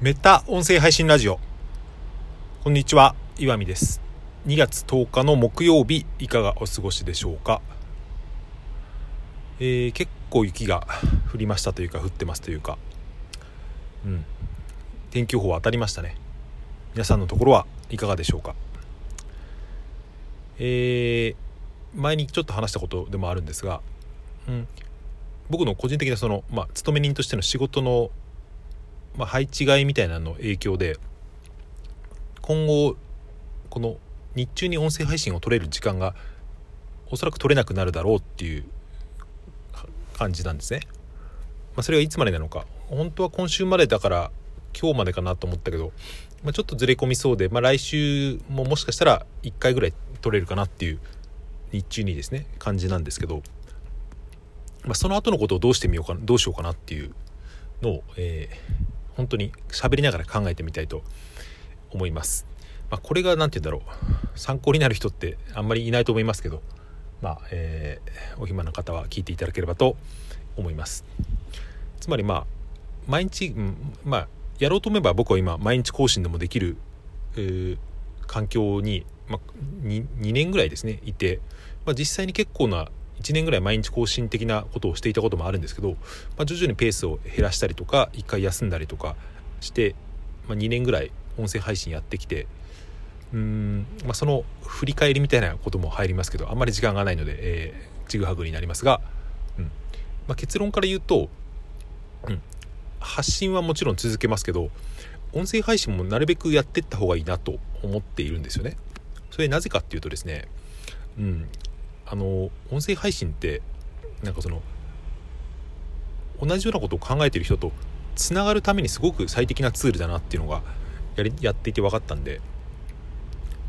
メタ音声配信ラジオ。こんにちは岩見です。2月10日の木曜日いかがお過ごしでしょうか？えー、結構雪が降りましたというか降ってますというか。うん。天気予報当たりましたね。皆さんのところはいかがでしょうか？えー、前にちょっと話したことでもあるんですが、うん、僕の個人的なその、まあ、勤め人としての仕事のまあ、配置換えみたいなの影響で今後この日中に音声配信を取れる時間がおそらく取れなくなるだろうっていう感じなんですね。まあ、それがいつまでなのか本当は今週までだから今日までかなと思ったけど、まあ、ちょっとずれ込みそうで、まあ、来週ももしかしたら1回ぐらい取れるかなっていう日中にですね感じなんですけど、まあ、その後のことをどうしてみようかどうしようかなっていうのを、えー、本当に喋りながら考えてみたいと思います。まあ、これが何て言うんだろう参考になる人ってあんまりいないと思いますけど、まあえー、お暇な方は聞いていただければと思います。つまりまあ毎日、うん、まあやろうと思えば僕は今毎日更新でもできる、えー、環境に、まあ、2, 2年ぐらいですねいて、まあ、実際に結構な1年ぐらい毎日更新的なことをしていたこともあるんですけど、まあ、徐々にペースを減らしたりとか1回休んだりとかして、まあ、2年ぐらい音声配信やってきてうん、まあ、その振り返りみたいなことも入りますけどあんまり時間がないので、えー、ちぐはぐになりますが、うんまあ、結論から言うと、うん、発信はもちろん続けますけど音声配信もなるべくやっていった方がいいなと思っているんですよね。それなぜかっていうとですね、うん、あの音声配信ってなんかその同じようなことを考えてる人とつながるためにすごく最適なツールだなっていうのがやりやっていて分かったんで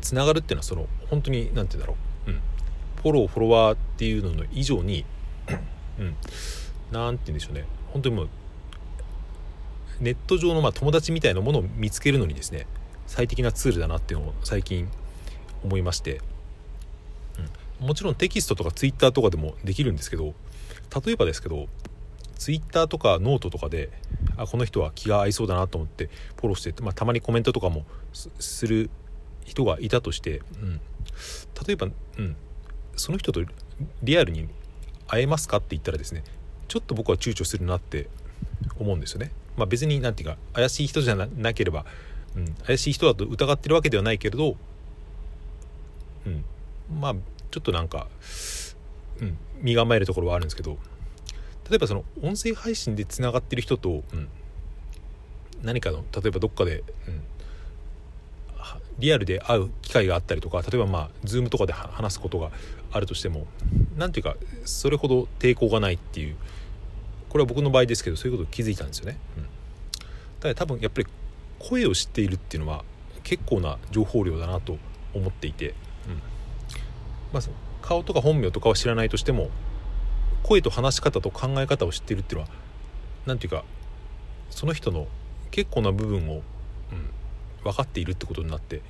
つながるっていうのはその本当に何て言うんだろう、うん、フォローフォロワーっていうのの以上にうん。何て言うんでしょうね。本当にもうネット上のま友達みたいなものを見つけるのにですね最適なツールだなっていうのを最近思いまして。もちろんテキストとかツイッターとかでもできるんですけど例えばですけどツイッターとかノートとかであこの人は気が合いそうだなと思ってフォローして、まあ、たまにコメントとかもする人がいたとして、うん、例えば、うん、その人とリアルに会えますかって言ったらですねちょっと僕は躊躇するなって思うんですよね。まあ、別に何て言うか怪しい人じゃなければ、うん、怪しい人だと疑ってるわけではないけれど、うん、まあちょっとなんか、うん、身構えるところはあるんですけど例えばその音声配信でつながってる人と、うん、何かの例えばどっかで、うん、リアルで会う機会があったりとか例えばまあ Zoom とかで話すことがあるとしても何ていうかそれほど抵抗がないっていうこれは僕の場合ですけどそういうことを気づいたんですよね。うん、ただ多分やっぱり声を知っているっていうのは結構な情報量だなと思っていて、うん、まあ、顔とか本名とかは知らないとしても声と話し方と考え方を知ってるっていうのは何て言うかその人の結構な部分を、うん、分かっているってことになって、うん、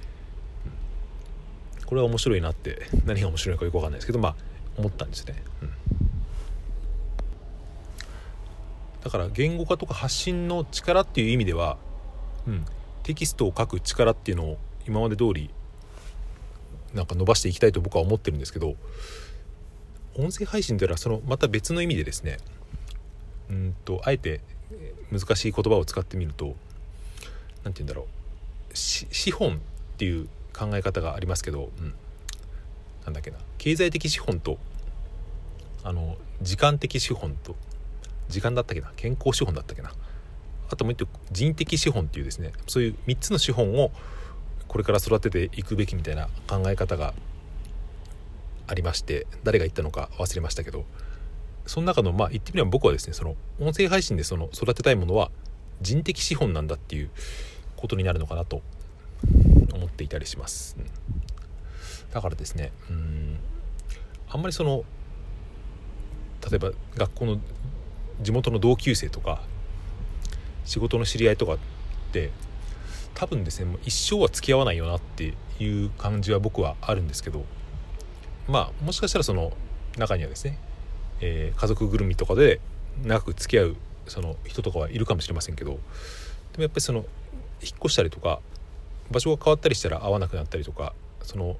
これは面白いなって何が面白いのかよく分かんないですけどまあ思ったんですね。うん、だから言語化とか発信の力っていう意味では、うん、テキストを書く力っていうのを今まで通りなんか伸ばしていきたいと僕は思ってるんですけど音声配信というのはそのまた別の意味でですねうんとあえて難しい言葉を使ってみると何て言うんだろう資本っていう考え方がありますけど、うん、なんだっけな経済的資本とあの時間的資本と時間だったっけな健康資本だったっけなあともう一個人的資本っていうですねそういう3つの資本をこれから育てていくべきみたいな考え方がありまして誰が言ったのか忘れましたけどその中のまあ言ってみれば僕はですねその音声配信でその育てたいものは人的資本なんだっていうことになるのかなと思っていたりします、だからですねうんあんまりその例えば学校の地元の同級生とか仕事の知り合いとかって多分ですねもう一生は付き合わないよなっていう感じは僕はあるんですけどまあもしかしたらその中にはですね、えー、家族ぐるみとかで長く付き合うその人とかはいるかもしれませんけどでもやっぱりその引っ越したりとか場所が変わったりしたら合わなくなったりとかその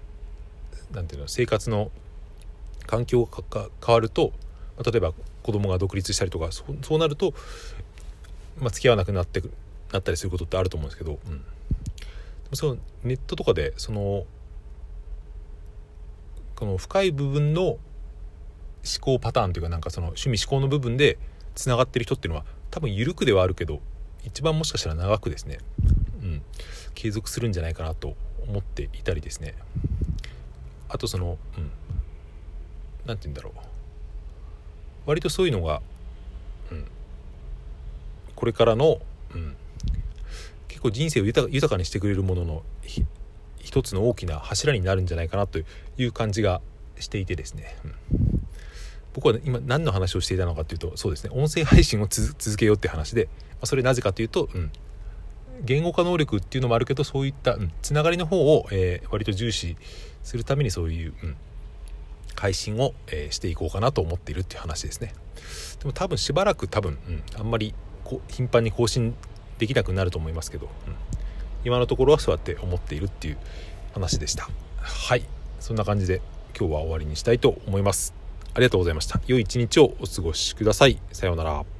なんていうの生活の環境が変わると、例えば子供が独立したりとかそうなると、まあ、付き合わなくなってなったりすることってあると思うんですけど、うん、でもそのネットとかでそのこの深い部分の思考パターンというかなんかその趣味思考の部分でつながってる人っていうのは多分緩くではあるけど一番もしかしたら長くですね、うん、継続するんじゃないかなと思っていたりですね。あとそのうん。何て言うんだろう。割とそういうのが、うん、これからの、うん、結構人生を豊かにしてくれるものの一つの大きな柱になるんじゃないかなという感じがしていてですね、うん、僕は、今何の話をしていたのかというとそうですね。音声配信を続けようって話で、まあ、それなぜかというと、うん、言語化能力っていうのもあるけどそういった、うん、つながりの方を、えー、割と重視するためにそういう、うん、配信を、えー、していこうかなと思っているっていう話ですね。でも多分しばらく多分、うん、あんまりこ頻繁に更新できなくなると思いますけど、うん、今のところはそうやって思っているっていう話でした。はい。そんな感じで今日は終わりにしたいと思います。ありがとうございました。良い一日をお過ごしください。さようなら。